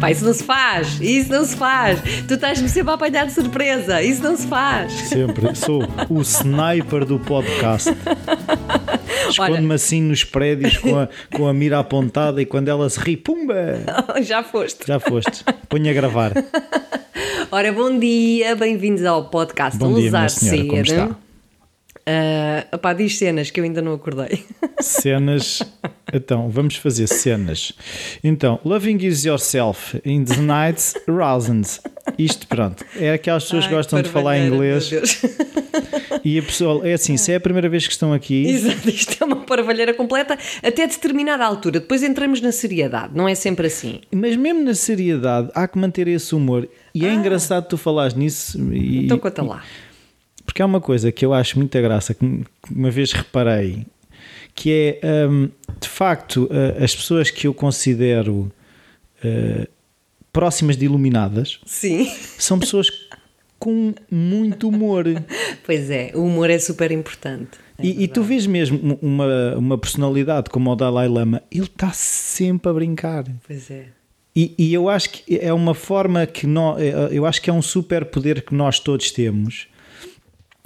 Pá, isso não se faz, isso não se faz. Tu estás-me sempre a apanhar de surpresa, isso não se faz. Sempre. Sou o sniper do podcast. Escondo-me assim nos prédios com a, com a mira apontada e quando ela se ri, pumba! Já foste. Já foste. Ponha a gravar. Ora, bom dia, bem-vindos ao podcast Bom dia, minha senhora, como está? Ah, opá, diz cenas que eu ainda não acordei. Cenas. Então, vamos fazer cenas. Então, Loving is yourself in the night thousands. Isto, pronto. É aquelas pessoas que gostam de falar inglês e a pessoa, é assim, se é a primeira vez que estão aqui, Exato, isto é uma parvalheira completa até determinada altura. Depois entramos na seriedade, não é sempre assim. mas mesmo na seriedade, há que manter esse humor. E é engraçado tu falares nisso. E, Ah. Então conta lá. Porque há uma coisa que eu acho muita graça, que uma vez reparei, que é, hum, de facto, uh, as pessoas que eu considero uh, próximas de iluminadas Sim. são pessoas com muito humor. Pois é, o humor é super importante. É E, e tu vês mesmo uma, uma personalidade como o Dalai Lama, ele está sempre a brincar. Pois é. E, e eu acho que é uma forma que nós, eu acho que é um super poder que nós todos temos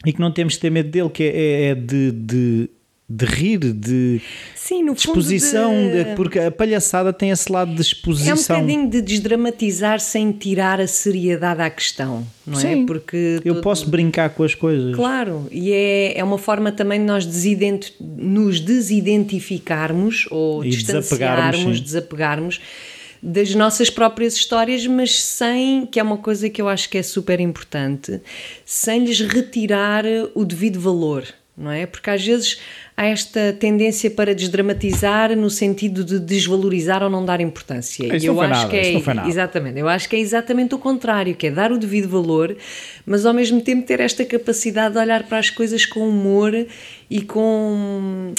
e que não temos que ter medo dele, que é, é de, de, de rir, de Sim, exposição, de... de- porque a palhaçada tem esse lado de É um exposição. bocadinho de desdramatizar sem tirar a seriedade à questão, não Sim, é? Porque eu todo- posso brincar com as coisas. Claro, e é, é uma forma também de nós desident- nos desidentificarmos ou E distanciarmos, desapegarmos, sim. desapegarmos das nossas próprias histórias, mas sem, que é uma coisa que eu acho que é super importante, sem lhes retirar o devido valor, não é? Porque às vezes há esta tendência para desdramatizar no sentido de desvalorizar ou não dar importância. Isso E eu acho nada, que é. Exatamente, eu acho que é exatamente o contrário, que é dar o devido valor, mas ao mesmo tempo ter esta capacidade de olhar para as coisas com humor e com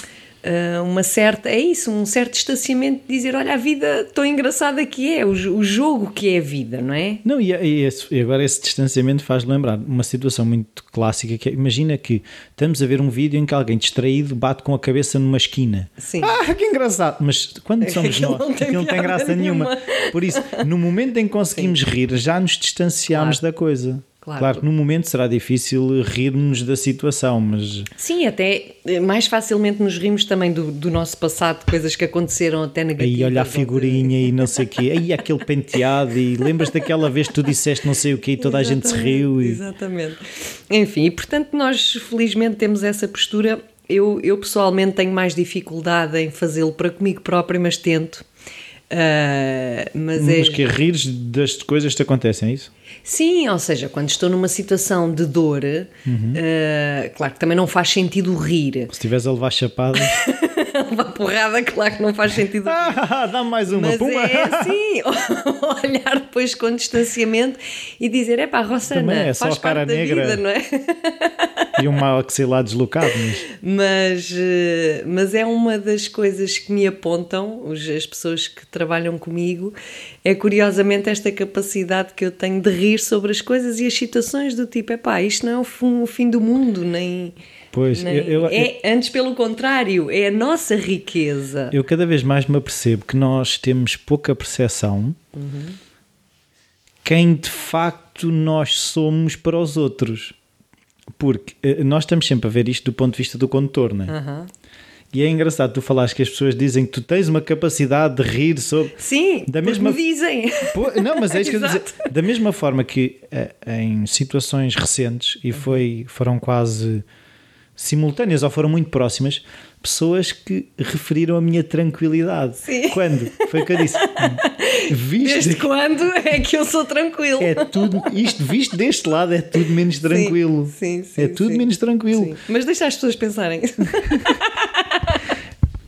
uma certa, é isso, um certo distanciamento de dizer, olha, a vida tão engraçada que é, o, o jogo que é a vida, não é? Não, e, e esse- e agora esse distanciamento faz lembrar uma situação muito clássica que é, imagina que estamos a ver um vídeo em que alguém distraído bate com a cabeça numa esquina. Sim. Ah, que engraçado! Mas quando somos nós, não tem não tem graça nenhuma. nenhuma. Por isso, no momento em que conseguimos rir, já nos distanciamos da coisa. Claro. Claro. que no momento será difícil rirmos da situação, mas Sim, até mais facilmente nos rimos também do, do nosso passado, de coisas que aconteceram até negativas. aí olha a figurinha e não sei o quê, aí aquele penteado e lembras daquela vez que tu disseste não sei o quê e toda a gente se riu e Exatamente. Enfim, e portanto nós felizmente temos essa postura. Eu, eu pessoalmente tenho mais dificuldade em fazê-lo para comigo própria, mas tento. Ah, mas é, mas que rires das coisas que te acontecem, é isso? Sim, ou seja, quando estou numa situação de dor, Uhum. ah, claro que também não faz sentido rir. Se estiveres a levar chapada, Uma porrada, claro que não faz sentido ah, dá mais uma, Mas puma! é assim, olhar depois com distanciamento e dizer: é pá, Rossana, é faz parte da negra. vida, não é? E um maxilar deslocado, mas Mas, eh, mas é uma das coisas que me apontam, as pessoas que trabalham comigo, é curiosamente esta capacidade que eu tenho de rir sobre as coisas e as situações do tipo: é pá, isto não é o fim, do mundo, nem. Pois, nem- eu- eu- é, antes, pelo contrário, é a nossa riqueza. eu cada vez mais me apercebo que nós temos pouca percepção quem de facto nós somos para os outros. Porque eh, nós estamos sempre a ver isto do ponto de vista do condutor, não é? Aham. E é engraçado tu falares que as pessoas dizem que tu tens uma capacidade de rir sobre. Sim, Da mesma- me dizem. Pô, Não, mas é isso que eu dizer. Da mesma forma que eh, em situações recentes, e foi, foram quase simultâneas ou foram muito próximas, pessoas que referiram a minha tranquilidade. Sim. Quando? Foi o que eu disse. Viste? Desde quando é que eu sou tranquilo? É tudo, isto visto deste lado é tudo menos tranquilo. sim, sim, é tudo menos tranquilo. Sim. Mas deixa as pessoas pensarem.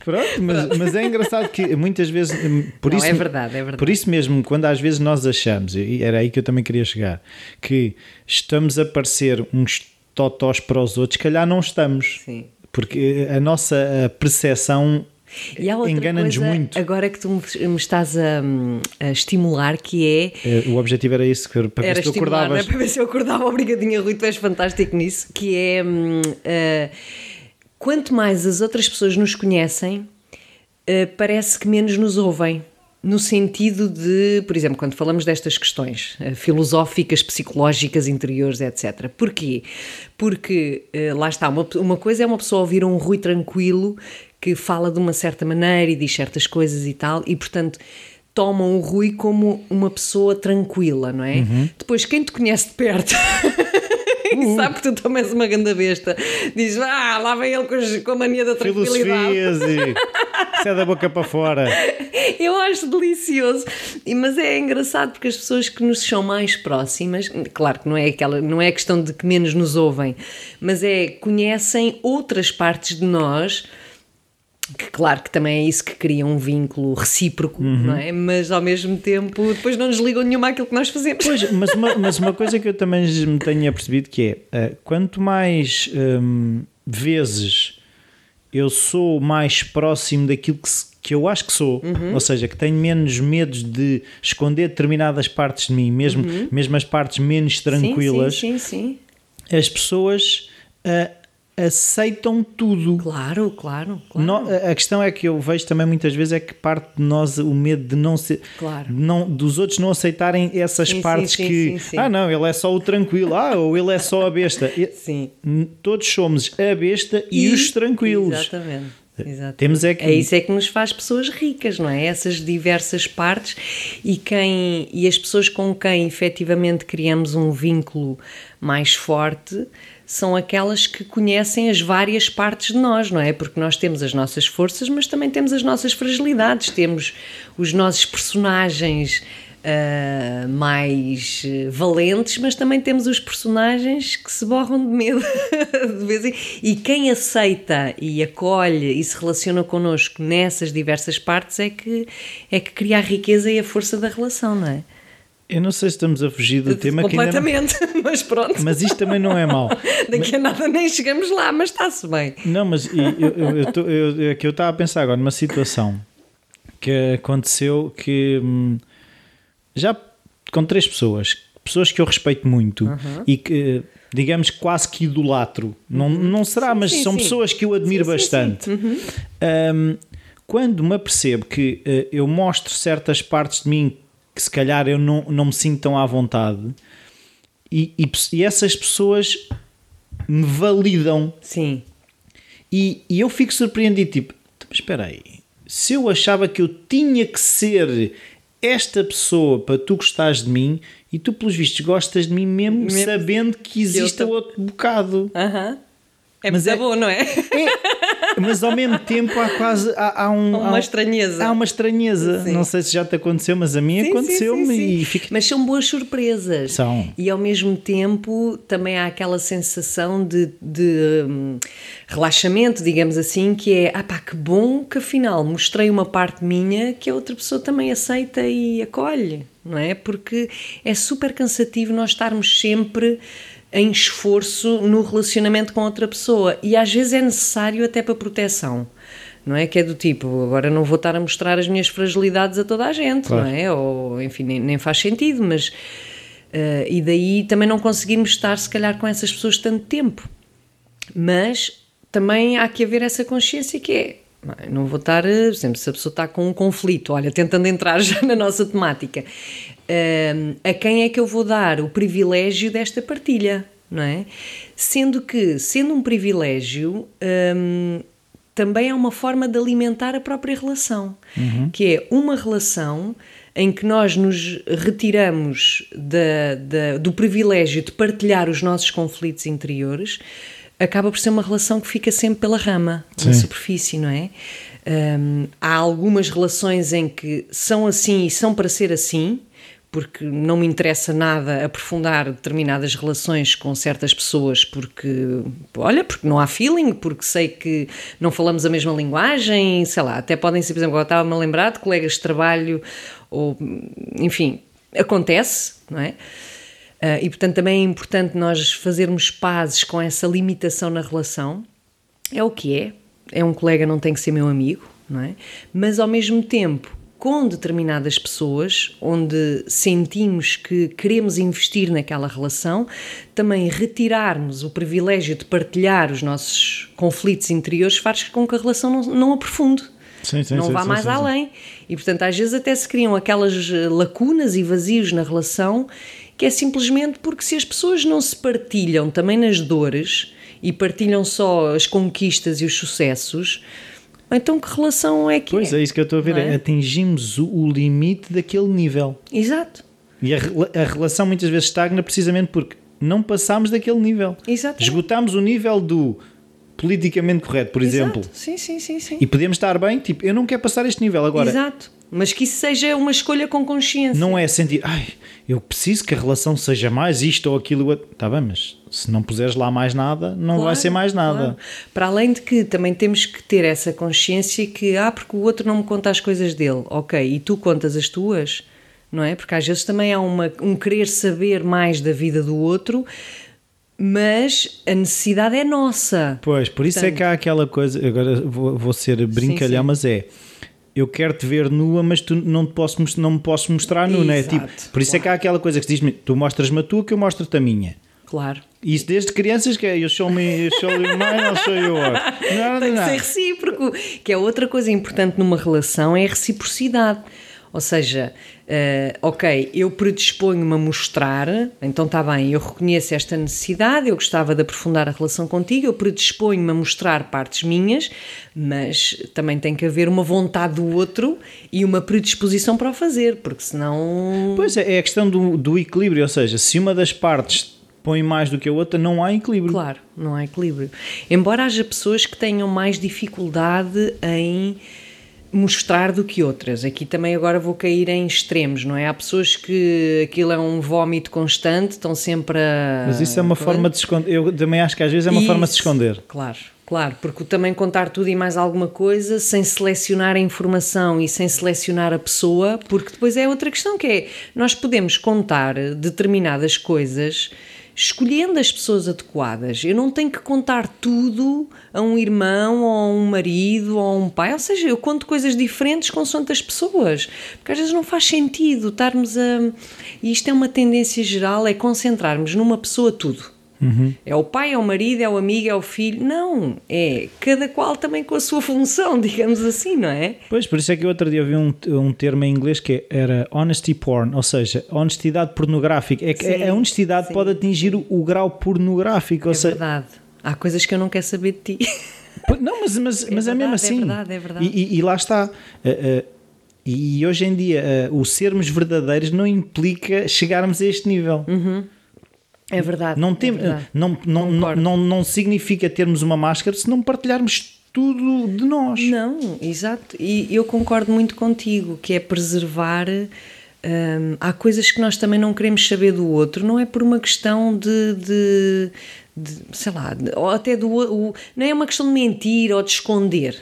Pronto, mas, mas é engraçado que muitas vezes, hum, por Não, isso, é verdade, é verdade. Por isso mesmo, quando às vezes nós achamos, e era aí que eu também queria chegar, que estamos a parecer uns totós para os outros, calhar não estamos. Sim. Porque a nossa a percepção engana-nos muito. agora que tu me estás a, a estimular, que é. Eh, O objetivo era isso, para ver se tu é? acordavas. para ver se eu acordava. Obrigadinha, Rui, tu és fantástico nisso. Que é. ah, quanto mais as outras pessoas nos conhecem, ah, parece que menos nos ouvem. No sentido de, por exemplo, quando falamos destas questões uh, filosóficas, psicológicas, interiores, etc. Porquê? Porque, uh, lá está, uma, uma coisa é uma pessoa ouvir um Rui tranquilo que fala de uma certa maneira e diz certas coisas e tal, e portanto tomam o Rui como uma pessoa tranquila, não é? Uhum. Depois, quem te conhece de perto. Uhum. sabe que tu também és uma grande besta. Diz, ah, lá vem ele com, a mania da tranquilidade. Filosofias e sai da boca para fora. Eu acho delicioso. Mas é engraçado porque as pessoas que nos são mais próximas, claro que não é aquela, não é questão de que menos nos ouvem, mas é conhecem outras partes de nós que claro que também é isso que cria um vínculo recíproco, uhum. não é? Mas ao mesmo tempo depois não nos ligam nenhuma àquilo que nós fazemos. Pois, mas uma, mas uma coisa que eu também me tenho apercebido que é, uh, quanto mais um, vezes eu sou mais próximo daquilo que, que eu acho que sou, uhum. ou seja, que tenho menos medos de esconder determinadas partes de mim, mesmo, uhum. mesmo as partes menos tranquilas, sim, sim, sim, as pessoas... Uh, aceitam tudo. Claro, claro. claro. No, a questão é que eu vejo também muitas vezes é que parte de nós o medo de não ser. Claro. Não, dos outros não aceitarem essas sim, partes sim, que. Sim, ah, não, ele é só o tranquilo. Ah, ou ele é só a besta. Sim. Todos somos a besta e, e os tranquilos. Exatamente. Exatamente. Temos é, que... é isso é que nos faz pessoas ricas, não é? Essas diversas partes e quem e as pessoas com quem efetivamente criamos um vínculo mais forte são aquelas que conhecem as várias partes de nós, não é? Porque nós temos as nossas forças, mas também temos as nossas fragilidades, temos os nossos personagens uh, mais valentes, mas também temos os personagens que se borram de medo de vez em E quem aceita e acolhe e se relaciona connosco nessas diversas partes é que, é que cria a riqueza e a força da relação, não é? Eu não sei se estamos a fugir do tema Completamente, não... mas pronto. Mas isto também não é mau. Daqui a nada nem chegamos lá, mas está-se bem. Não, mas eu, eu, é que eu estava a pensar agora numa situação que aconteceu que hum, já com três pessoas, pessoas que eu respeito muito uhum. e que digamos quase que idolatro, não, uhum. não será, mas sim, são sim. pessoas que eu admiro sim, bastante. Uhum. Um, quando me apercebo que uh, eu mostro certas partes de mim que se calhar eu não, não me sinto tão à vontade e, e, e essas pessoas me validam. Sim. E, e eu fico surpreendido, tipo, então, mas espera aí, se eu achava que eu tinha que ser esta pessoa para tu gostares de mim e tu pelos vistos gostas de mim mesmo, mesmo sabendo que existe outro bocado. Aham. Uh -huh. É mas é bom, não é? é? Mas ao mesmo tempo há quase há, há um, uma há, estranheza. Há uma estranheza. Sim. Não sei se já te aconteceu, mas a mim aconteceu-me. Fica... Mas são boas surpresas. São. E ao mesmo tempo também há aquela sensação de, de um, relaxamento, digamos assim, que é ah pá, que bom que afinal mostrei uma parte minha que a outra pessoa também aceita e acolhe, não é? Porque é super cansativo nós estarmos sempre em esforço no relacionamento com outra pessoa e às vezes é necessário até para proteção. Não é que é do tipo, agora não vou estar a mostrar as minhas fragilidades a toda a gente, claro. não é? Ou enfim, nem, nem faz sentido, mas uh, e daí também não conseguimos estar se calhar com essas pessoas tanto tempo. Mas também há que haver essa consciência que é não vou estar, por exemplo, se a pessoa está com um conflito, olha, tentando entrar já na nossa temática, a quem é que eu vou dar o privilégio desta partilha, não é? Sendo que, sendo um privilégio, um, também é uma forma de alimentar a própria relação, uhum. que é uma relação em que nós nos retiramos da, da, do privilégio de partilhar os nossos conflitos interiores, acaba por ser uma relação que fica sempre pela rama, Sim. na superfície, não é? Um, há algumas relações em que são assim e são para ser assim, porque não me interessa nada aprofundar determinadas relações com certas pessoas porque, olha, porque não há feeling, porque sei que não falamos a mesma linguagem, sei lá, até podem ser, por exemplo, eu estava-me a lembrar de colegas de trabalho, ou, enfim, acontece, não é? Uh, e portanto também é importante nós fazermos pazes com essa limitação na relação. É o que é, é um colega, não tem que ser meu amigo, não é? Mas ao mesmo tempo com determinadas pessoas, onde sentimos que queremos investir naquela relação, também retirarmos o privilégio de partilhar os nossos conflitos interiores faz com que a relação não, não aprofunde. Sim, sim, não sim, vá mais além. E portanto, às vezes até se criam aquelas eh, lacunas e vazios na relação que é simplesmente porque se as pessoas não se partilham também nas dores e partilham só as conquistas e os sucessos, então que relação é que Pois é? é isso que eu estou a ver. Não é? Atingimos o, limite daquele nível. Exato. E a, a relação muitas vezes estagna precisamente porque não passámos daquele nível. Exatamente. Esgotámos o nível do politicamente correto, por exemplo. Exato. Sim, sim, sim, sim. E podemos estar bem, tipo, eu não quero passar este nível agora. Exato. Mas que isso seja uma escolha com consciência. Não é sentir, ai, eu preciso que a relação seja mais isto ou aquilo. Está bem, mas se não puseres lá mais nada, não vai Claro, ser mais nada. claro. Para além de que também temos que ter essa consciência que, ah, porque o outro não me conta as coisas dele, ok, e tu contas as tuas, não é? Porque às vezes também há uma, um querer saber mais da vida do outro, mas a necessidade é nossa. Pois, por isso é que há aquela coisa, agora vou, vou ser brincalhão, sim. mas é. Eu quero te ver nua, mas tu não, te posso, não me posso mostrar nu, não é? Exato, Tipo, por isso é que há aquela coisa que se diz tu mostras-me a tua, que eu mostro-te a minha. Claro. Isso desde crianças que é eu show me, eu show you mine, I'll show you yours. Não, Tem que não. ser recíproco. Que é outra coisa importante numa relação, é a reciprocidade. Ou seja, eh, ok, eu predisponho-me a mostrar, então está bem, eu reconheço esta necessidade, eu gostava de aprofundar a relação contigo, eu predisponho-me a mostrar partes minhas, mas também tem que haver uma vontade do outro e uma predisposição para o fazer, porque senão. Pois é, é a questão do, do equilíbrio, ou seja, se uma das partes põe mais do que a outra, não há equilíbrio. Claro, não há equilíbrio. Embora haja pessoas que tenham mais dificuldade em mostrar do que outras. Aqui também agora vou cair em extremos, não é? Há pessoas que aquilo é um vómito constante, estão sempre a. Mas isso é uma forma de se esconder. Eu também acho que às vezes é uma forma de se Isso, esconder. Claro, claro, porque também contar tudo e mais alguma coisa sem selecionar a informação e sem selecionar a pessoa, porque depois é outra questão que é, nós podemos contar determinadas coisas escolhendo as pessoas adequadas. Eu não tenho que contar tudo a um irmão ou a um marido ou a um pai, ou seja, eu conto coisas diferentes consoante as pessoas, porque às vezes não faz sentido estarmos a... E isto é uma tendência geral, é concentrarmos numa pessoa tudo. É o pai, é o marido, é o amigo, é o filho. Não, é cada qual também com a sua função, digamos assim, não é? Pois, por isso é que eu outro dia vi um, um termo em inglês que era honesty porn, ou seja, honestidade pornográfica. É que Sim, a honestidade sim. pode atingir o, o grau pornográfico. É seja, verdade. Há coisas que eu não quero saber de ti. Não, mas, mas, mas é, mesmo verdade, é assim. verdade, é verdade. E, e- e lá está. Uh, uh, e hoje em dia, uh, o sermos verdadeiros não implica chegarmos a este nível. É verdade. Não, é tem, verdade. não, não, não, não, não significa termos uma máscara se não partilharmos tudo de nós. Não, exato. E eu concordo muito contigo, que é preservar. hum, há coisas que nós também não queremos saber do outro, não é por uma questão de. de- de, sei lá, de- ou até do. o- não é uma questão de mentir ou de esconder.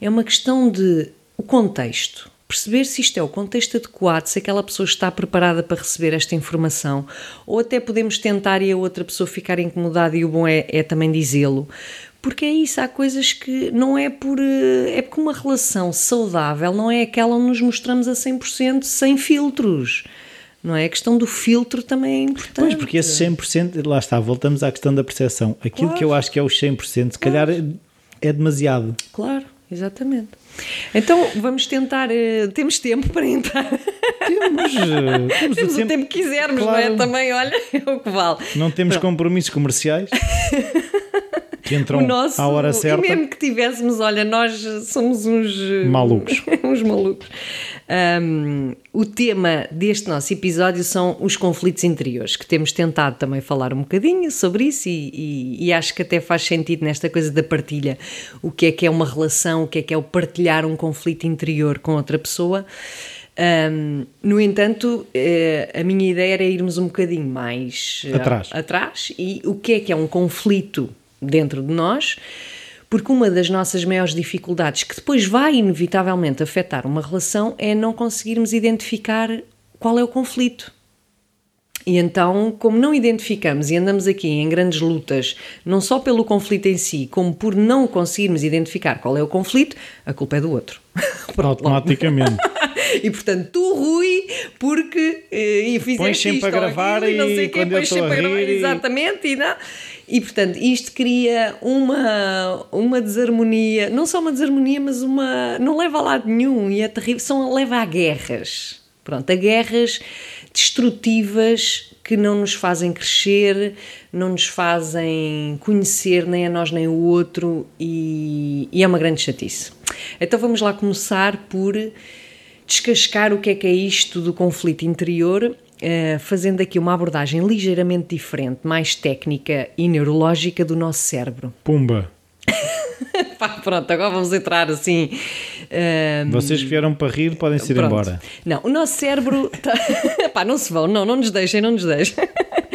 É uma questão de. o contexto. Perceber se isto é o contexto adequado, se aquela pessoa está preparada para receber esta informação, ou até podemos tentar e a outra pessoa ficar incomodada, e o bom é, é também dizê-lo. Porque é isso, há coisas que não é por. eh, É porque uma relação saudável não é aquela onde nos mostramos a 100% sem filtros. Não é? A questão do filtro também é importante. Pois, porque esse 100%, lá está, voltamos à questão da percepção. Aquilo Claro. que eu acho que é os 100%, se calhar é, é demasiado. Claro, exatamente. Então vamos tentar. eh, temos tempo para entrar. Temos, eh, temos, temos o o tempo que quisermos, não é? Claro. Também, olha, é o que vale. Não temos compromissos comerciais que entram o nosso, à hora certa. E mesmo que tivéssemos, olha, nós somos uns eh, Malucos. uns malucos. Um, o tema deste nosso episódio são os conflitos interiores, que temos tentado também falar um bocadinho sobre isso e, e- e acho que até faz sentido nesta coisa da partilha. O que é que é uma relação, o que é que é o partilhar um conflito interior com outra pessoa. Um, no entanto, eh, a minha ideia era irmos um bocadinho mais eh, Atrás. atrás e o que é que é um conflito dentro de nós, porque uma das nossas maiores dificuldades, que depois vai inevitavelmente afetar uma relação, é não conseguirmos identificar qual é o conflito. E então, como não identificamos e andamos aqui em grandes lutas, não só pelo conflito em si, como por não conseguirmos identificar qual é o conflito, a culpa é do outro. Pronto. Automaticamente. e portanto, tu, Rui, porque eh, e fizeste Pões sempre isto a gravar aquilo, não e sei o quê, pões estou a sempre gravar, e- Exatamente, e não. E portanto, isto cria uma, uma desarmonia, não só uma desarmonia, mas uma. não leva a lado nenhum e é terrível, são, leva a guerras. Pronto, a guerras destrutivas que não nos fazem crescer, não nos fazem conhecer nem a nós nem o outro e, e é uma grande chatice. Então vamos lá começar por descascar o que é que é isto do conflito interior, eh, fazendo aqui uma abordagem ligeiramente diferente, mais técnica e neurológica do nosso cérebro. Pumba. Pá, pronto, agora vamos entrar assim. eh, Vocês que vieram para rir podem se ir Pronto. embora. Não, o nosso cérebro. Tá... Pá, não se vão, não, não nos deixem, não nos deixem.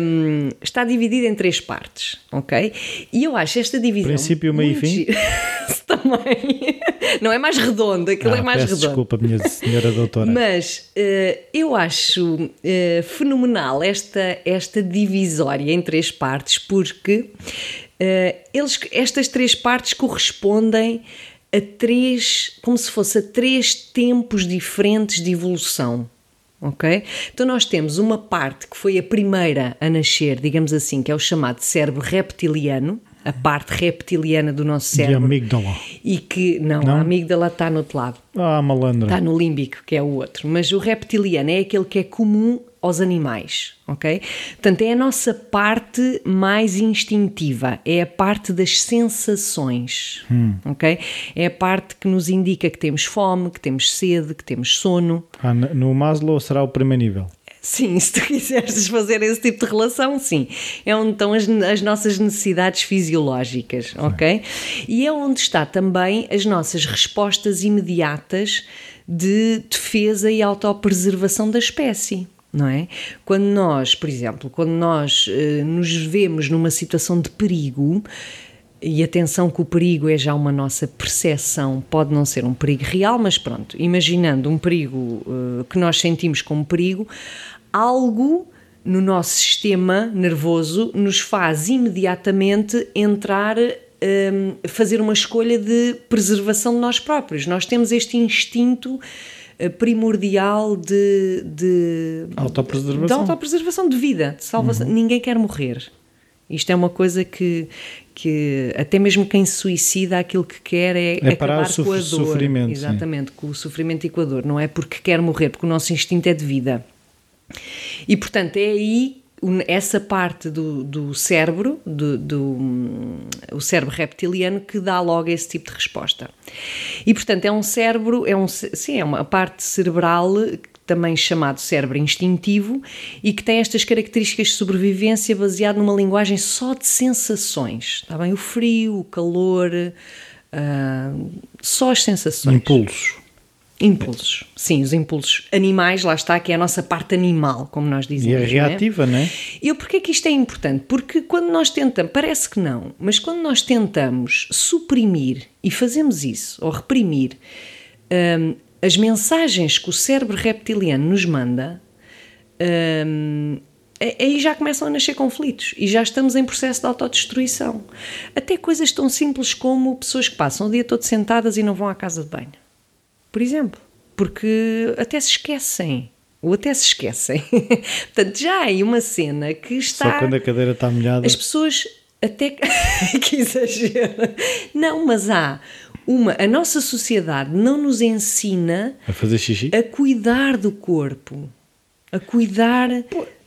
Hum, está dividido em três partes, ok? E eu acho esta divisão. Princípio, meio e fim? Também. Não é mais redondo, aquilo Ah, é mais peço redondo. desculpa, minha senhora doutora. Mas eh, eu acho eh, fenomenal esta, esta divisória em três partes, porque eh, eles, estas três partes correspondem a três, como se fosse a três tempos diferentes de evolução. Ok? Então nós temos uma parte que foi a primeira a nascer, digamos assim, que é o chamado cérebro reptiliano, a parte reptiliana do nosso De cérebro. amígdala. E que, não, Não? a amígdala está no outro lado. Ah, malandra. Está no límbico, que é o outro. Mas o reptiliano é aquele que é comum aos animais, ok? Portanto, é a nossa parte mais instintiva, é a parte das sensações, ok? É a parte que nos indica que temos fome, que temos sede, que temos sono. Ah, no Maslow será o primeiro nível. Sim, se tu quiseres fazer esse tipo de relação, sim. É onde estão as, as nossas necessidades fisiológicas, ok? E é onde está também as nossas respostas imediatas de defesa e autopreservação da espécie. Não é? Quando nós, por exemplo, quando nós eh, nos vemos numa situação de perigo, e atenção que o perigo é já uma nossa percepção, pode não ser um perigo real, mas pronto, imaginando um perigo eh, que nós sentimos como perigo, algo no nosso sistema nervoso nos faz imediatamente entrar, eh, fazer uma escolha de preservação de nós próprios. Nós temos este instinto primordial de, de, Autopreservação. de autopreservação de vida, de salvação. Ninguém quer morrer. Isto é uma coisa que, que até mesmo quem se suicida, aquilo que quer é, É parar acabar com a dor. sofrimento, sim. Exatamente, com o sofrimento e com a dor. Não é porque quer morrer, porque o nosso instinto é de vida. E portanto é aí essa parte do, do cérebro, do, do, hum, o cérebro reptiliano, que dá logo esse tipo de resposta. E portanto é um cérebro, é um, sim, é uma parte cerebral também chamado cérebro instintivo e que tem estas características de sobrevivência baseado numa linguagem só de sensações. Está bem? O frio, o calor, ah, só as sensações. Impulsos. Impulsos. Sim, os impulsos animais, lá está, que é a nossa parte animal, como nós E dizemos. é não reativa, não é? E porquê que isto é importante? Porque quando nós tentamos, parece que não, mas quando nós tentamos suprimir, e fazemos isso, ou reprimir, hum, as mensagens que o cérebro reptiliano nos manda, hum, aí já começam a nascer conflitos e já estamos em processo de autodestruição. Até coisas tão simples como pessoas que passam o dia todo sentadas e não vão à casa de banho. Por exemplo, porque até se esquecem. Ou até se esquecem. Portanto, já há aí uma cena que está. Só quando a cadeira está molhada. As pessoas até que exagero. Não, mas há uma. A nossa sociedade não nos ensina A fazer xixi. a cuidar do corpo, a cuidar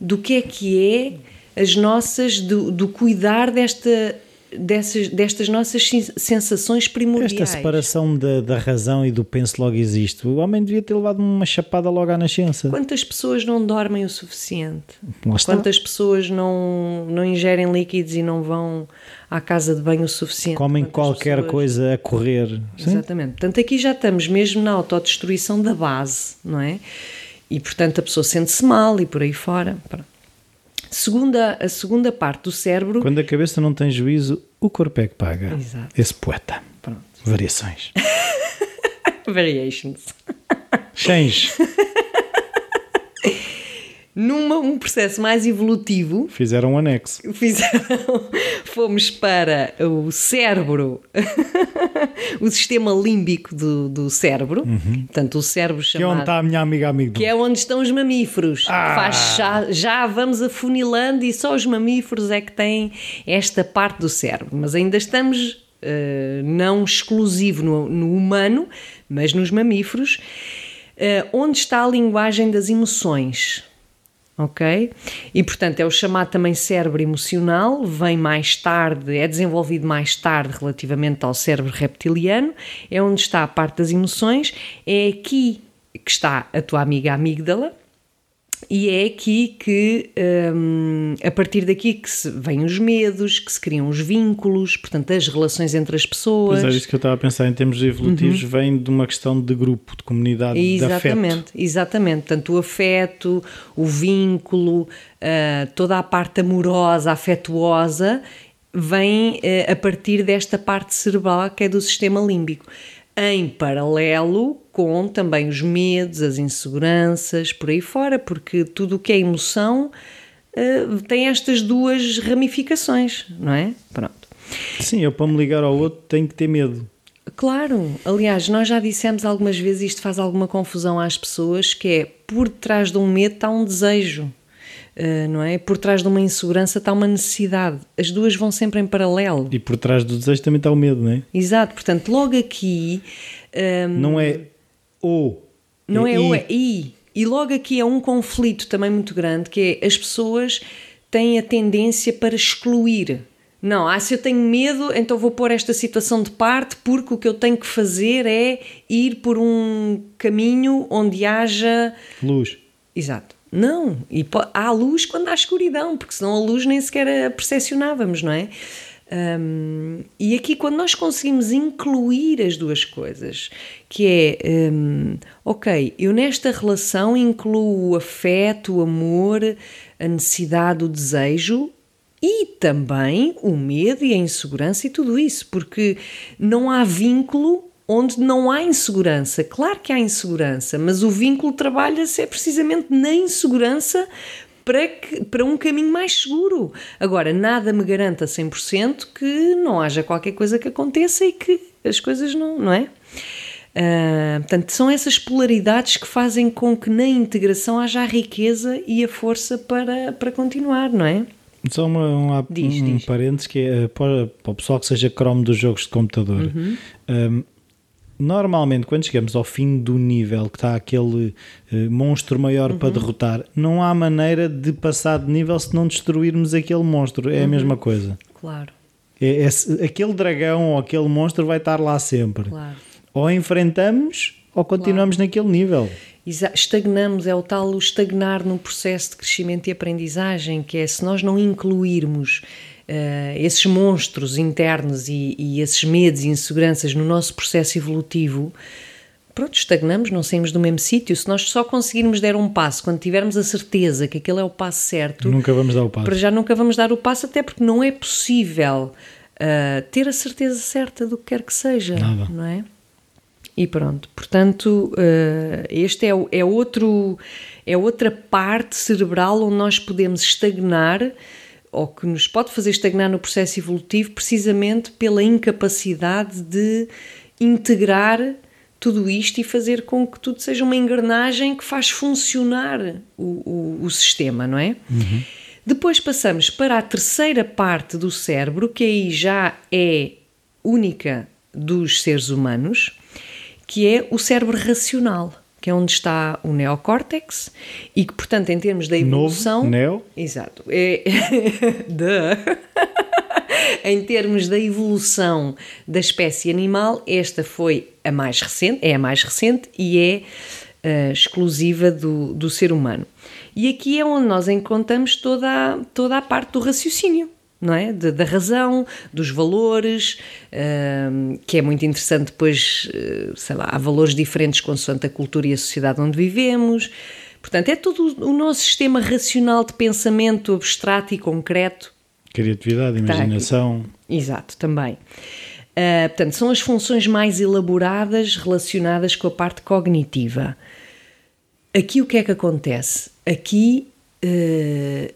do que é que é as nossas, do, do cuidar desta, dessas, destas nossas sen- sensações primordiais. Esta separação da, da razão e do penso logo existe. O homem devia ter levado uma chapada logo à nascença. Quantas pessoas não dormem o suficiente? Quantas pessoas não, não ingerem líquidos e não vão à casa de banho o suficiente? Comem Quantas qualquer pessoas- coisa a correr. Sim? Exatamente. Portanto, aqui já estamos mesmo na autodestruição da base, não é? E, portanto, a pessoa sente-se mal e por aí fora. Pronto. Segunda, a segunda parte do cérebro... Quando a cabeça não tem juízo, o corpo é que paga. Exato. Esse poeta. Pronto. Variações. Variations. Change. num um processo mais evolutivo, Fizeram um anexo. fizeram, fomos para o cérebro, o sistema límbico do, do cérebro, portanto, o cérebro Que é onde chamado. está a minha amiga amigo. Que é onde estão os mamíferos. Ah! Faz já, já vamos afunilando e só os mamíferos é que têm esta parte do cérebro. Mas ainda estamos eh, não exclusivo no, no humano, mas nos mamíferos, eh, onde está a linguagem das emoções. Ok? E portanto é o chamado também cérebro emocional, vem mais tarde, é desenvolvido mais tarde relativamente ao cérebro reptiliano, é onde está a parte das emoções, é aqui que está a tua amiga amígdala, e é aqui que, hum, a partir daqui, que se vêm os medos, que se criam os vínculos, portanto, as relações entre as pessoas. Pois é, isso que eu estava a pensar em termos evolutivos, vem de uma questão de grupo, de comunidade, de afeto. Exatamente, exatamente. Portanto, o afeto, o vínculo, ah, toda a parte amorosa, afetuosa, vem ah, a partir desta parte cerebral que é do sistema límbico. Em paralelo com também os medos, as inseguranças, por aí fora, porque tudo o que é emoção ah, tem estas duas ramificações, não é? Pronto. Sim, eu para me ligar ao outro tenho que ter medo. Claro, aliás, nós já dissemos algumas vezes, isto faz alguma confusão às pessoas, que é por trás de um medo está um desejo, não é? Por trás de uma insegurança está uma necessidade. As duas vão sempre em paralelo. E por trás do desejo também está o medo, não é? Exato, portanto, logo aqui eh, Não é ou. não é i. o é i. E logo aqui é um conflito também muito grande, que é as pessoas têm a tendência para excluir. Não, ah, se eu tenho medo, então vou pôr esta situação de parte, porque o que eu tenho que fazer é ir por um caminho onde haja. Luz. Exato. Não, e há luz quando há escuridão, porque senão a luz nem sequer a percepcionávamos, não é? Hum, e aqui, quando nós conseguimos incluir as duas coisas, que é, hum, ok, eu nesta relação incluo o afeto, o amor, a necessidade, o desejo e também o medo e a insegurança e tudo isso, porque não há vínculo onde não há insegurança. Claro que há insegurança, mas o vínculo trabalha-se é precisamente na insegurança para, que, para um caminho mais seguro. Agora, nada me garanta 100% que não haja qualquer coisa que aconteça e que as coisas não, não é? Ah, portanto, são essas polaridades que fazem com que na integração haja a riqueza e a força para, para continuar, não é? Só uma, um, Diz, um diz. parênteses que é eh, para, para o pessoal que seja cromo dos jogos de computador. Uhum. Um, normalmente, quando chegamos ao fim do nível, que está aquele eh, monstro maior Uhum. para derrotar, não há maneira de passar de nível se não destruirmos aquele monstro. Uhum. É a mesma coisa. Claro, É, é aquele dragão ou aquele monstro vai estar lá sempre. claro. Ou enfrentamos ou continuamos naquele nível. Estagnamos, é o tal o estagnar num processo de crescimento e aprendizagem, que é se nós não incluirmos eh, esses monstros internos e, e esses medos e inseguranças no nosso processo evolutivo, pronto, estagnamos, não saímos do mesmo sítio. Se nós só conseguirmos dar um passo quando tivermos a certeza que aquele é o passo certo, Nunca vamos dar o passo. para já nunca vamos dar o passo, até porque não é possível ah, ter a certeza certa do que quer que seja, Nada. não é? E pronto, portanto, ah, este é, é outro é outra parte cerebral onde nós podemos estagnar ou que nos pode fazer estagnar no processo evolutivo precisamente pela incapacidade de integrar tudo isto e fazer com que tudo seja uma engrenagem que faz funcionar o, o, o sistema, não é? Depois passamos para a terceira parte do cérebro, que aí já é única dos seres humanos, que é o cérebro racional, que é onde está o neocórtex e que, portanto, em termos da evolução. Novo, neo. Exato. É, em termos da evolução da espécie animal, esta foi a mais recente, é a mais recente e é eh, exclusiva do, do ser humano. E aqui é onde nós encontramos toda a, toda a parte do raciocínio. Não é? De- da razão, dos valores, ehm, que é muito interessante depois, eh, sei lá, há valores diferentes consoante a cultura e a sociedade onde vivemos. Portanto, é todo o nosso sistema racional de pensamento abstrato e concreto Criatividade, imaginação. Exato, também. Ah, portanto, são as funções mais elaboradas relacionadas com a parte cognitiva. Aqui o que é que acontece? Aqui uh,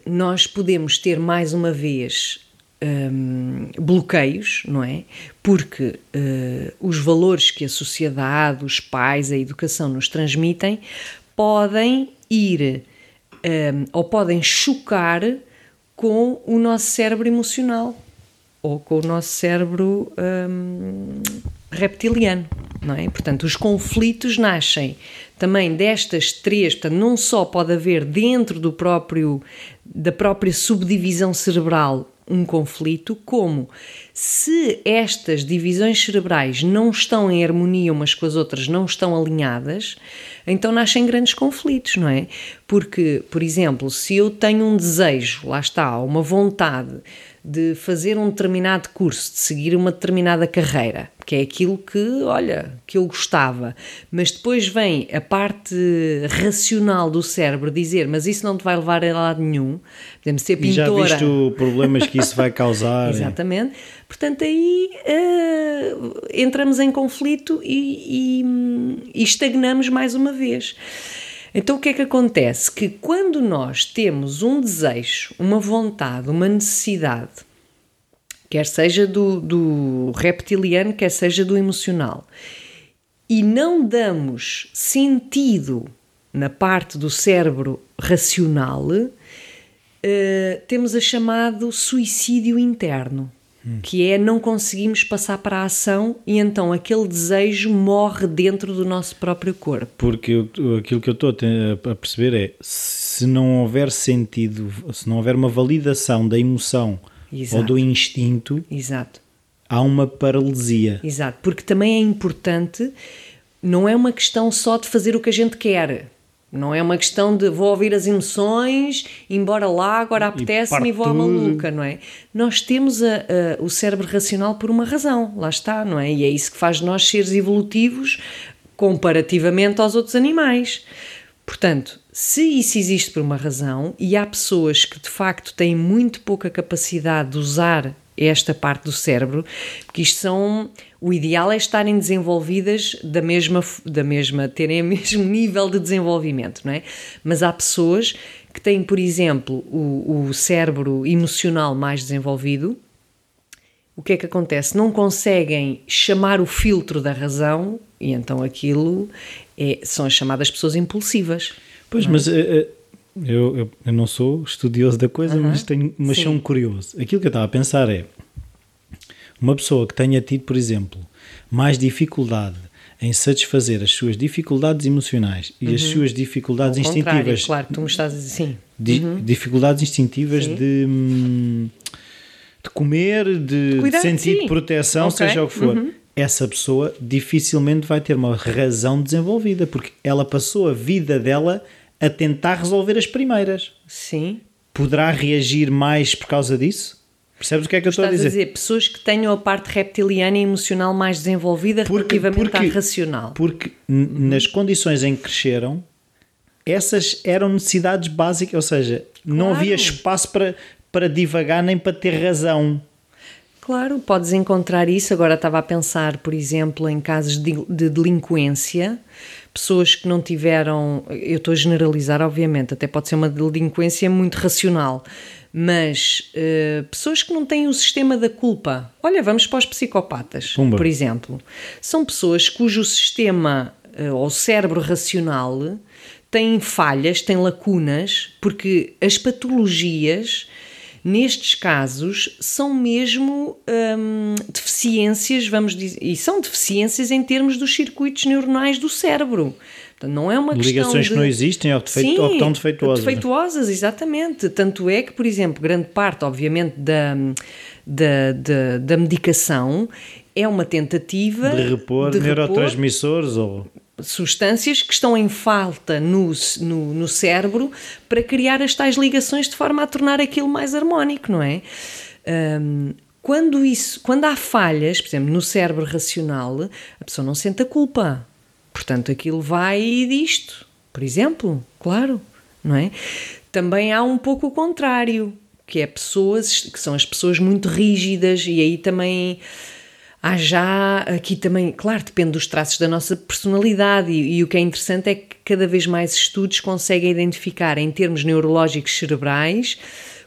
nós podemos ter mais uma vez um, bloqueios, não é? Porque uh, os valores que a sociedade, os pais, a educação nos transmitem podem ir um, ou podem chocar com o nosso cérebro emocional ou com o nosso cérebro um, reptiliano, não é? Portanto, os conflitos nascem também destas três, portanto, não só pode haver dentro do próprio da própria subdivisão cerebral um conflito, como se estas divisões cerebrais não estão em harmonia umas com as outras, não estão alinhadas, então nascem grandes conflitos, não é? Porque, por exemplo, se eu tenho um desejo, lá está, uma vontade de fazer um determinado curso, de seguir uma determinada carreira, que é aquilo que, olha, que eu gostava, mas depois vem a parte racional do cérebro dizer, mas isso não te vai levar a lado nenhum, podemos ser pintora. E já viste problemas que isso vai causar. Exatamente. Portanto, aí uh, entramos em conflito e, e, e estagnamos mais uma vez. Então o que é que acontece? Que quando nós temos um desejo, uma vontade, uma necessidade, quer seja do, do reptiliano, quer seja do emocional, e não damos sentido na parte do cérebro racional, uh, temos a chamado suicídio interno que é não conseguimos passar para a ação e então aquele desejo morre dentro do nosso próprio corpo. Porque eu, aquilo que eu estou a perceber é se não houver sentido, se não houver uma validação da emoção Exato. ou do instinto, Exato. há uma paralisia. Exato, porque também é importante, não é uma questão só de fazer o que a gente quer não é uma questão de vou ouvir as emoções, embora lá, agora apetece-me e, e, vou à maluca, não é? Nós temos a, a, o cérebro racional por uma razão, lá está, não é? E é isso que faz de nós seres evolutivos comparativamente aos outros animais. Portanto, se isso existe por uma razão e há pessoas que de facto têm muito pouca capacidade de usar esta parte do cérebro, porque isto são. O ideal é estarem desenvolvidas da mesma, da mesma, terem o mesmo nível de desenvolvimento, não é? Mas há pessoas que têm, por exemplo, o, o cérebro emocional mais desenvolvido. O que é que acontece? Não conseguem chamar o filtro da razão e então aquilo é, são as chamadas pessoas impulsivas. Pois, mas uh, eu, eu, eu, não sou estudioso da coisa, mas tenho uma chão curioso. Aquilo que eu estava a pensar é uma pessoa que tenha tido, por exemplo, mais dificuldade em satisfazer as suas dificuldades emocionais e uhum. as suas dificuldades instintivas. Claro, tu me estás a dizer sim. Di uhum. Dificuldades instintivas sim. de, hum, de comer, de, de, cuidar, de sentir sim. proteção, okay. seja o que for. Uhum. Essa pessoa dificilmente vai ter uma razão desenvolvida, porque ela passou a vida dela a tentar resolver as primeiras. Sim. Poderá reagir mais por causa disso? Percebes o que é que eu estou a dizer? a dizer? Pessoas que tenham a parte reptiliana e emocional mais desenvolvida porque, relativamente porque, à racional. Porque uhum. nas condições em que cresceram, essas eram necessidades básicas, ou seja, claro. não havia espaço para, para divagar nem para ter razão. Claro, podes encontrar isso. Agora estava a pensar, por exemplo, em casos de, de delinquência pessoas que não tiveram, eu estou a generalizar, obviamente, até pode ser uma delinquência muito racional, mas uh, pessoas que não têm o sistema da culpa. Olha, vamos para os psicopatas, Pumba. por exemplo. São pessoas cujo sistema uh, ou cérebro racional tem falhas, tem lacunas, porque as patologias nestes casos são mesmo hum, deficiências, vamos dizer, e são deficiências em termos dos circuitos neuronais do cérebro. Portanto, não é uma Ligações Ligações que não existem ou, defeito, Sim, ou que estão defeituosas. defeituosas, exatamente. Tanto é que, por exemplo, grande parte, obviamente, da, da, da, da medicação é uma tentativa de repor de neurotransmissores repor, ou substâncias que estão em falta no, no, no, cérebro para criar as tais ligações de forma a tornar aquilo mais harmónico, não é? Um, quando, isso, quando há falhas, por exemplo, no cérebro racional, a pessoa não sente a culpa. Portanto, aquilo vai disto, por exemplo, claro, não é? Também há um pouco o contrário, que é pessoas que são as pessoas muito rígidas e aí também há já aqui também, claro, depende dos traços da nossa personalidade e, e, o que é interessante é que cada vez mais estudos conseguem identificar em termos neurológicos cerebrais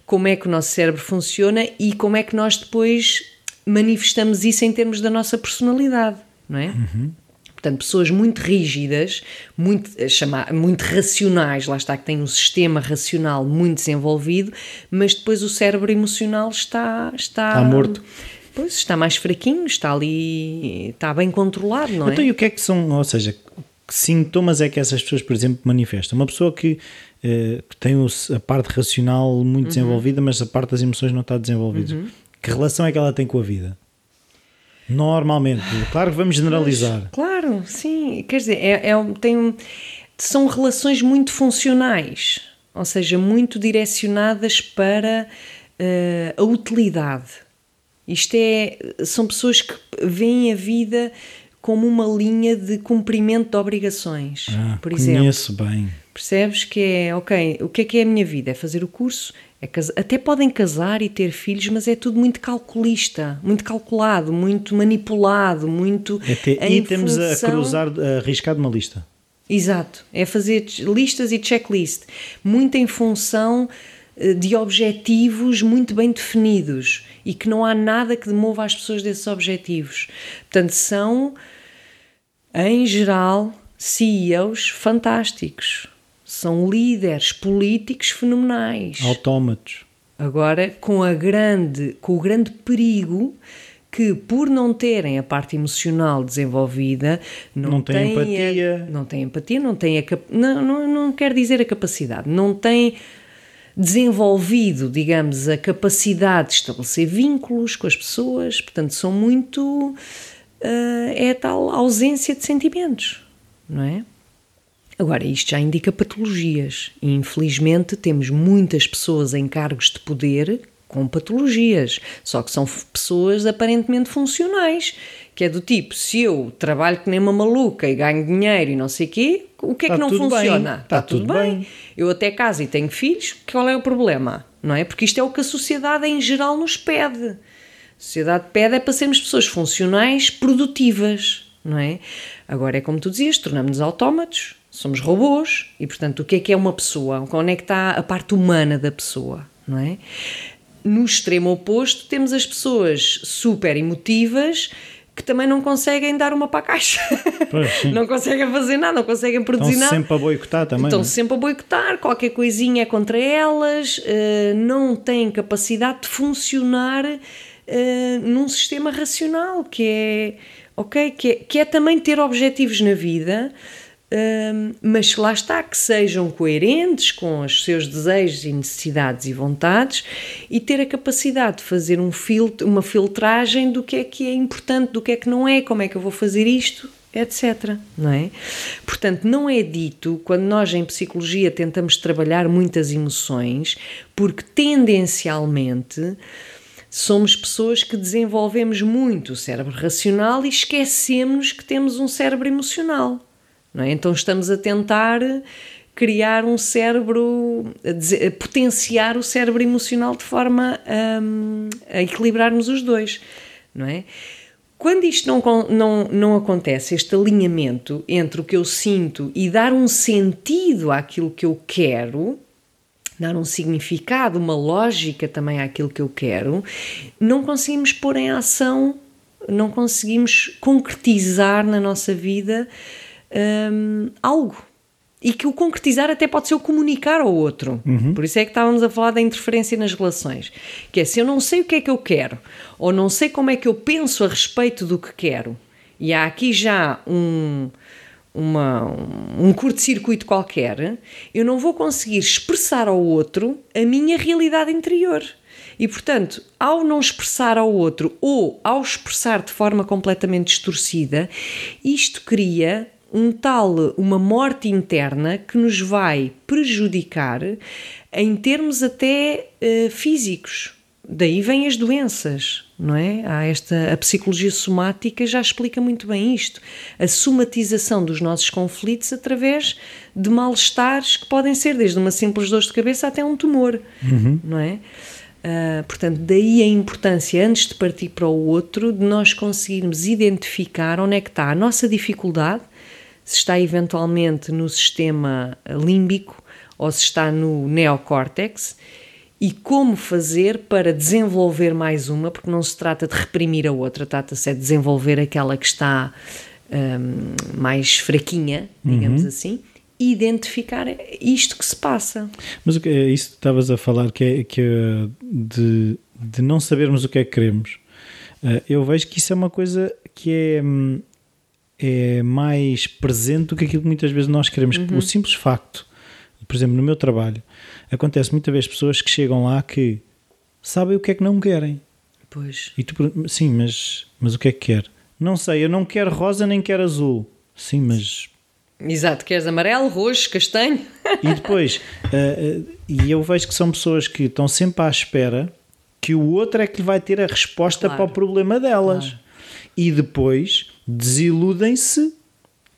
como é que o nosso cérebro funciona e como é que nós depois manifestamos isso em termos da nossa personalidade, não é? Uhum. Portanto, pessoas muito rígidas, muito, eh, chamar, muito racionais, lá está, que têm um sistema racional muito desenvolvido, mas depois o cérebro emocional está. Está, está morto. Pois, está mais fraquinho, está ali, está bem controlado, não é? Então, e o que é que são, ou seja, que sintomas é que essas pessoas, por exemplo, manifestam? Uma pessoa que, eh, que tem a parte racional muito uhum. desenvolvida, mas a parte das emoções não está desenvolvida. Uhum. Que relação é que ela tem com a vida? Normalmente, claro que vamos generalizar. Mas, claro, sim. Quer dizer, é, é, tem, são relações muito funcionais, ou seja, muito direcionadas para uh, a utilidade. Isto é, são pessoas que veem a vida como uma linha de cumprimento de obrigações, ah, por exemplo. Conheço bem. Percebes que é, ok, o que é que é a minha vida? É fazer o curso, é casar, até podem casar e ter filhos, mas é tudo muito calculista, muito calculado, muito manipulado, muito. Até aí temos função... a cruzar, a arriscar uma lista. Exato, é fazer listas e checklist, muito em função de objetivos muito bem definidos e que não há nada que demova as pessoas desses objetivos. Portanto, são, em geral, CEOs fantásticos. São líderes políticos fenomenais. Autómatos. Agora, com, a grande, com o grande perigo que, por não terem a parte emocional desenvolvida, não, não têm empatia. A, não têm empatia, não têm a não, não, não quer dizer a capacidade, não têm desenvolvido, digamos, a capacidade de estabelecer vínculos com as pessoas, portanto, são muito. Uh, é a tal ausência de sentimentos, não é? Agora, isto já indica patologias e infelizmente temos muitas pessoas em cargos de poder com patologias, só que são pessoas aparentemente funcionais, que é do tipo, se eu trabalho que nem uma maluca e ganho dinheiro e não sei o quê, o que é tá que não funciona? Está, Está tudo, tudo bem. bem. Eu até caso e tenho filhos, qual é o problema? Não é? Porque isto é o que a sociedade em geral nos pede. A sociedade pede é para sermos pessoas funcionais, produtivas, não é? Agora é como tu dizias, tornamos-nos autómatos, somos robôs e, portanto, o que é que é uma pessoa? Onde é que está a parte humana da pessoa, não é? no extremo oposto, temos as pessoas super emotivas que também não conseguem dar uma para a caixa. Pois, não conseguem fazer nada, não conseguem produzir Estão nada. Estão sempre a boicotar também. Estão é? sempre a boicotar, qualquer coisinha é contra elas, eh, não têm capacidade de funcionar eh, num sistema racional, que é, ok, que é, que é também ter objetivos na vida, um, mas lá está, que sejam coerentes com os seus desejos e necessidades e vontades e ter a capacidade de fazer um filtro, uma filtragem do que é que é importante, do que é que não é, como é que eu vou fazer isto, etc. Não é? Portanto, não é dito quando nós em psicologia tentamos trabalhar muitas emoções, porque tendencialmente somos pessoas que desenvolvemos muito o cérebro racional e esquecemos que temos um cérebro emocional. É? Então estamos a tentar criar um cérebro, a, a potenciar o cérebro emocional de forma a, a equilibrarmos os dois, não é? Quando isto não, não, não acontece, este alinhamento entre o que eu sinto e dar um sentido àquilo que eu quero, dar um significado, uma lógica também àquilo que eu quero, não conseguimos pôr em ação, não conseguimos concretizar na nossa vida um, algo. E que o concretizar até pode ser o comunicar ao outro. Uhum. Por isso é que estávamos a falar da interferência nas relações. Que é se eu não sei o que é que eu quero, ou não sei como é que eu penso a respeito do que quero, e há aqui já um, uma, um curto-circuito qualquer, eu não vou conseguir expressar ao outro a minha realidade interior. E, portanto, ao não expressar ao outro ou ao expressar de forma completamente distorcida, isto cria um tal, uma morte interna que nos vai prejudicar em termos até uh, físicos. Daí vêm as doenças, não é? Há esta, a psicologia somática já explica muito bem isto. A somatização dos nossos conflitos através de mal-estares que podem ser desde uma simples dor de cabeça até um tumor, uhum. não é? Uh, portanto, daí a importância, antes de partir para o outro, de nós conseguirmos identificar onde é que está a nossa dificuldade, se está eventualmente no sistema límbico ou se está no neocórtex, e como fazer para desenvolver mais uma, porque não se trata de reprimir a outra, trata-se de desenvolver aquela que está um, mais fraquinha, digamos uhum. assim, e identificar isto que se passa. Mas o que é isso que estavas a falar, que é, que é de, de não sabermos o que é que queremos. Uh, eu vejo que isso é uma coisa que é, hum, é mais presente do que aquilo que muitas vezes nós queremos. Uhum. O simples facto, por exemplo, no meu trabalho, acontece muitas vezes pessoas que chegam lá que sabem o que é que não querem. Pois. E tu, sim, mas, mas o que é que quer? Não sei, eu não quero rosa nem quero azul. Sim, mas. Exato, queres amarelo, roxo, castanho? E depois, uh, uh, e eu vejo que são pessoas que estão sempre à espera que o outro é que vai ter a resposta claro. para o problema delas. Claro. E depois desiludem-se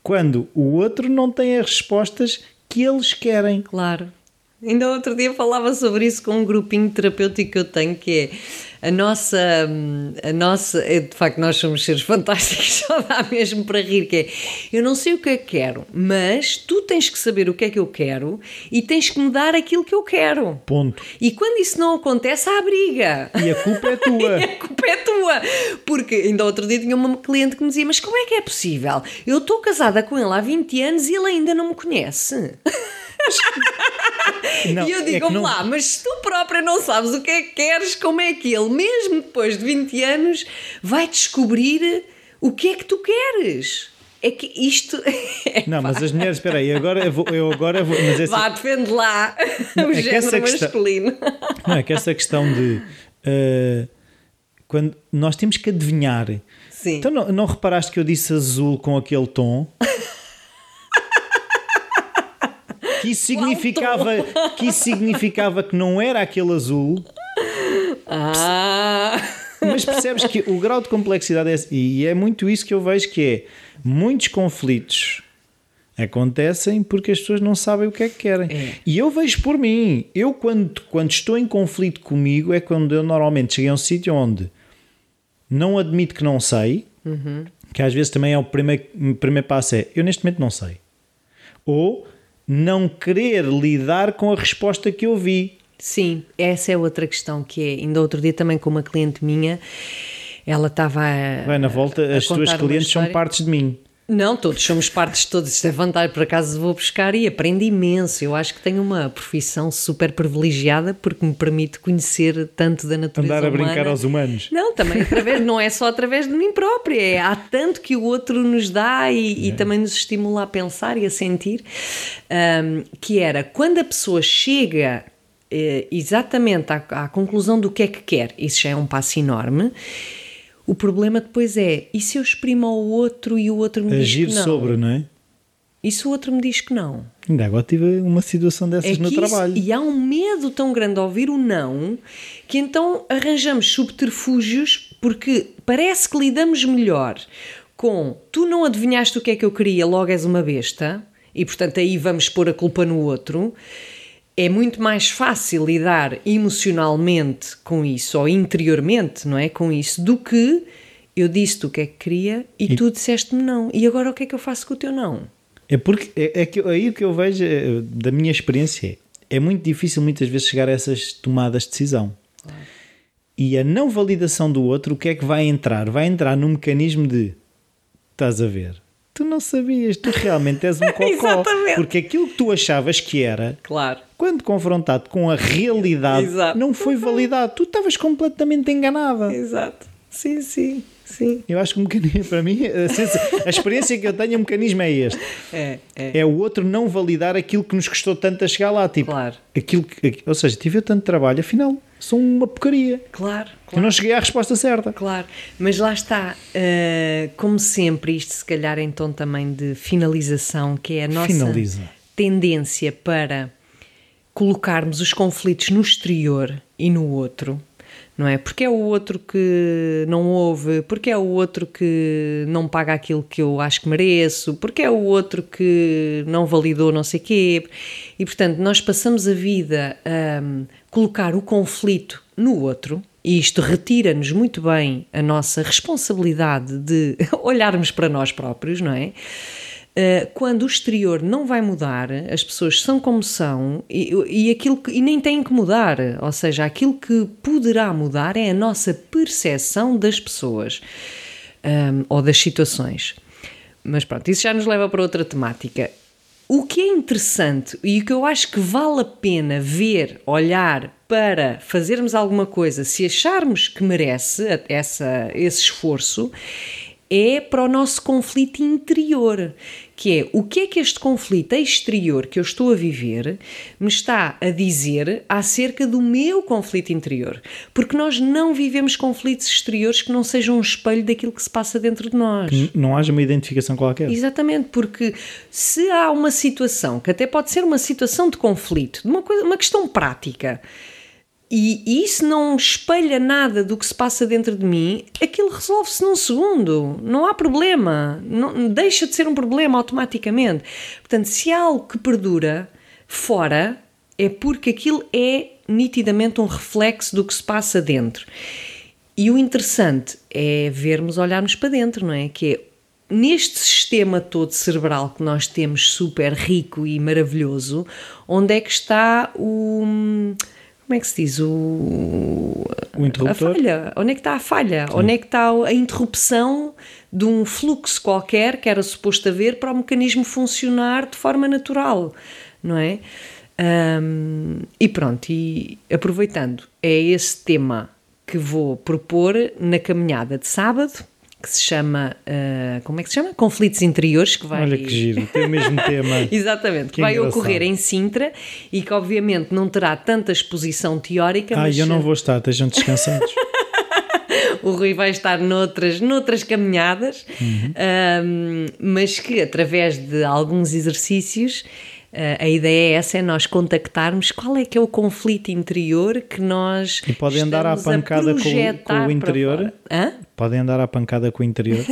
quando o outro não tem as respostas que eles querem. Claro. Ainda outro dia falava sobre isso com um grupinho terapêutico que eu tenho, que é a nossa, a nossa, é, de facto nós somos seres fantásticos, só dá mesmo para rir, que é, eu não sei o que é que quero, mas tu tens que saber o que é que eu quero e tens que me dar aquilo que eu quero. Ponto. E quando isso não acontece, há briga. E a culpa é tua. e a culpa é tua. Porque ainda outro dia tinha uma cliente que me dizia, mas como é que é possível? Eu estou casada com ele há 20 anos e ele ainda não me conhece. Não, e eu digo, é vamos não... lá, mas se tu própria não sabes o que é que queres, como é que ele, mesmo depois de 20 anos, vai descobrir o que é que tu queres? É que isto. É, não, mas as mulheres, espera aí, agora eu, vou, eu agora vou. Mas essa, Vá, defende lá o é género masculino. Questão, não, é que essa questão de. Uh, quando nós temos que adivinhar. Sim. Então não, não reparaste que eu disse azul com aquele tom? Que isso significava que isso significava que não era aquele azul. Ah. Mas percebes que o grau de complexidade é, e é muito isso que eu vejo que é muitos conflitos acontecem porque as pessoas não sabem o que é que querem. É. E eu vejo por mim, eu quando, quando estou em conflito comigo é quando eu normalmente cheguei a um sítio onde não admito que não sei, uhum. que às vezes também é o primeiro, o primeiro passo é eu neste momento não sei. Ou não querer lidar com a resposta que eu vi. Sim, essa é outra questão que é, ainda outro dia também com uma cliente minha, ela estava a. Bem, na volta, a, as tuas clientes são partes de mim. Não, todos somos partes de todos. Isto é vantagem, por acaso vou buscar e aprendo imenso. Eu acho que tenho uma profissão super privilegiada porque me permite conhecer tanto da natureza Andar a humana. brincar aos humanos. Não, também através, não é só através de mim própria. É, há tanto que o outro nos dá e, é. e também nos estimula a pensar e a sentir. Um, que era quando a pessoa chega eh, exatamente à, à conclusão do que é que quer, isso já é um passo enorme o problema depois é, e se eu exprimo ao outro e o outro me Agir diz que não? sobre, não é? E se o outro me diz que não? Ainda agora tive uma situação dessas é no trabalho. e há um medo tão grande a ouvir o não que então arranjamos subterfúgios porque parece que lidamos melhor com tu não adivinhaste o que é que eu queria, logo és uma besta, e portanto aí vamos pôr a culpa no outro é muito mais fácil lidar emocionalmente com isso, ou interiormente, não é? Com isso, do que eu disse-te o que é que queria e, e tu disseste-me não. E agora o que é que eu faço com o teu não? É porque é, é que aí o que eu vejo é, da minha experiência é, muito difícil muitas vezes chegar a essas tomadas de decisão. E a não validação do outro, o que é que vai entrar? Vai entrar num mecanismo de estás a ver, tu não sabias, tu realmente és um cocó. porque aquilo que tu achavas que era, claro. quando confrontado com a realidade, Exato. não foi validado. Tu estavas completamente enganada. Exato. Sim, sim. Sim. Eu acho que o mecanismo, para mim, a, experiência que eu tenho, o mecanismo é este. É, é. é o outro não validar aquilo que nos custou tanto a chegar lá. Tipo, claro. aquilo que, ou seja, tive tanto trabalho, afinal, sou uma porcaria. Claro, claro. Eu não cheguei à resposta certa. Claro, mas lá está, uh, como sempre, isto se calhar em tom também de finalização, que é a nossa Finaliza. tendência para colocarmos os conflitos no exterior e no outro não é? Porque é o outro que não ouve, porque é o outro que não paga aquilo que eu acho que mereço, porque é o outro que não validou não sei quê. E portanto, nós passamos a vida a colocar o conflito no outro, e isto retira-nos muito bem a nossa responsabilidade de olharmos para nós próprios, não é? Uh, quando o exterior não vai mudar, as pessoas são como são e, e, aquilo que, e nem têm que mudar, ou seja, aquilo que poderá mudar é a nossa percepção das pessoas um, ou das situações. Mas pronto, isso já nos leva para outra temática. O que é interessante e o que eu acho que vale a pena ver, olhar para fazermos alguma coisa, se acharmos que merece essa, esse esforço, é para o nosso conflito interior, que é o que é que este conflito exterior que eu estou a viver me está a dizer acerca do meu conflito interior. Porque nós não vivemos conflitos exteriores que não sejam um espelho daquilo que se passa dentro de nós. não haja uma identificação qualquer. Exatamente, porque se há uma situação que até pode ser uma situação de conflito, de uma, coisa, uma questão prática e isso não espelha nada do que se passa dentro de mim, aquilo resolve-se num segundo. Não há problema. Não, deixa de ser um problema automaticamente. Portanto, se há algo que perdura fora, é porque aquilo é nitidamente um reflexo do que se passa dentro. E o interessante é vermos, olharmos para dentro, não é? Que é neste sistema todo cerebral que nós temos super rico e maravilhoso, onde é que está o como é que se diz? O, o interruptor? A falha. Onde é que está a falha? Sim. Onde é que está a interrupção de um fluxo qualquer que era suposto haver para o mecanismo funcionar de forma natural, não é? Um, e pronto, e aproveitando, é esse tema que vou propor na caminhada de sábado que se chama, uh, como é que se chama? Conflitos Interiores, que vai... Olha que giro, tem o mesmo tema. Exatamente, que, que vai engraçado. ocorrer em Sintra e que obviamente não terá tanta exposição teórica, Ah, mas... eu não vou estar, estejam descansados. o Rui vai estar noutras, noutras caminhadas, uhum. um, mas que através de alguns exercícios a ideia é essa, é nós contactarmos qual é que é o conflito interior que nós E podem andar à pancada com, com, o interior? Podem andar à pancada com o interior?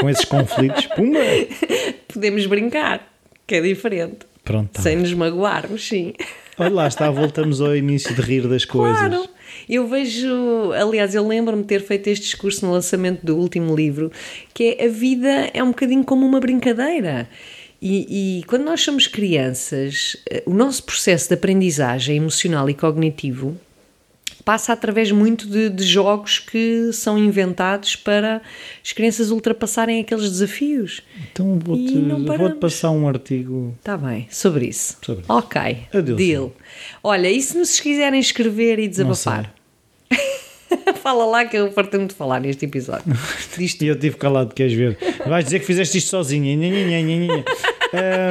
com esses conflitos? Pumba! Podemos brincar, que é diferente. Pronto. Tá Sem nos magoarmos, sim. Olha lá está, voltamos ao início de rir das coisas. Claro. Eu vejo, aliás, eu lembro-me de ter feito este discurso no lançamento do último livro, que é a vida é um bocadinho como uma brincadeira. E, e, quando nós somos crianças, eh, o nosso processo de aprendizagem emocional e cognitivo passa através muito de, de jogos que são inventados para as crianças ultrapassarem aqueles desafios. Então vou-te vou passar um artigo. Está bem, sobre isso. Sobre isso. Ok. Adeus. Deal. Olha, e se nos quiserem escrever e desabafar? Fala lá que eu fartei-me de falar neste episódio. E eu tive calado, queres ver? Vais dizer que fizeste isto sozinha.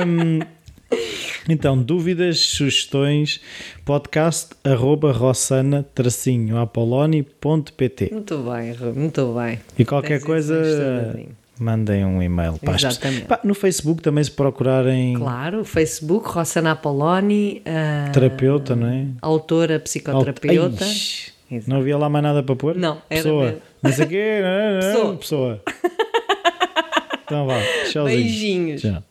um, então, dúvidas, sugestões, podcast arroba rossana tracinho apoloni.pt Muito bem, muito bem. E qualquer Tens coisa mandem um e-mail. Exatamente. Pá, no Facebook também se procurarem. Claro, Facebook, Rossana Apoloni. Uh, terapeuta, não é? Autora, psicoterapeuta. Não havia lá mais nada para pôr? Não, era pessoa. Mesmo. Não sei o quê. Pessoa. pessoa. Então vá. Tchauzinho. Beijinhos. Tchau.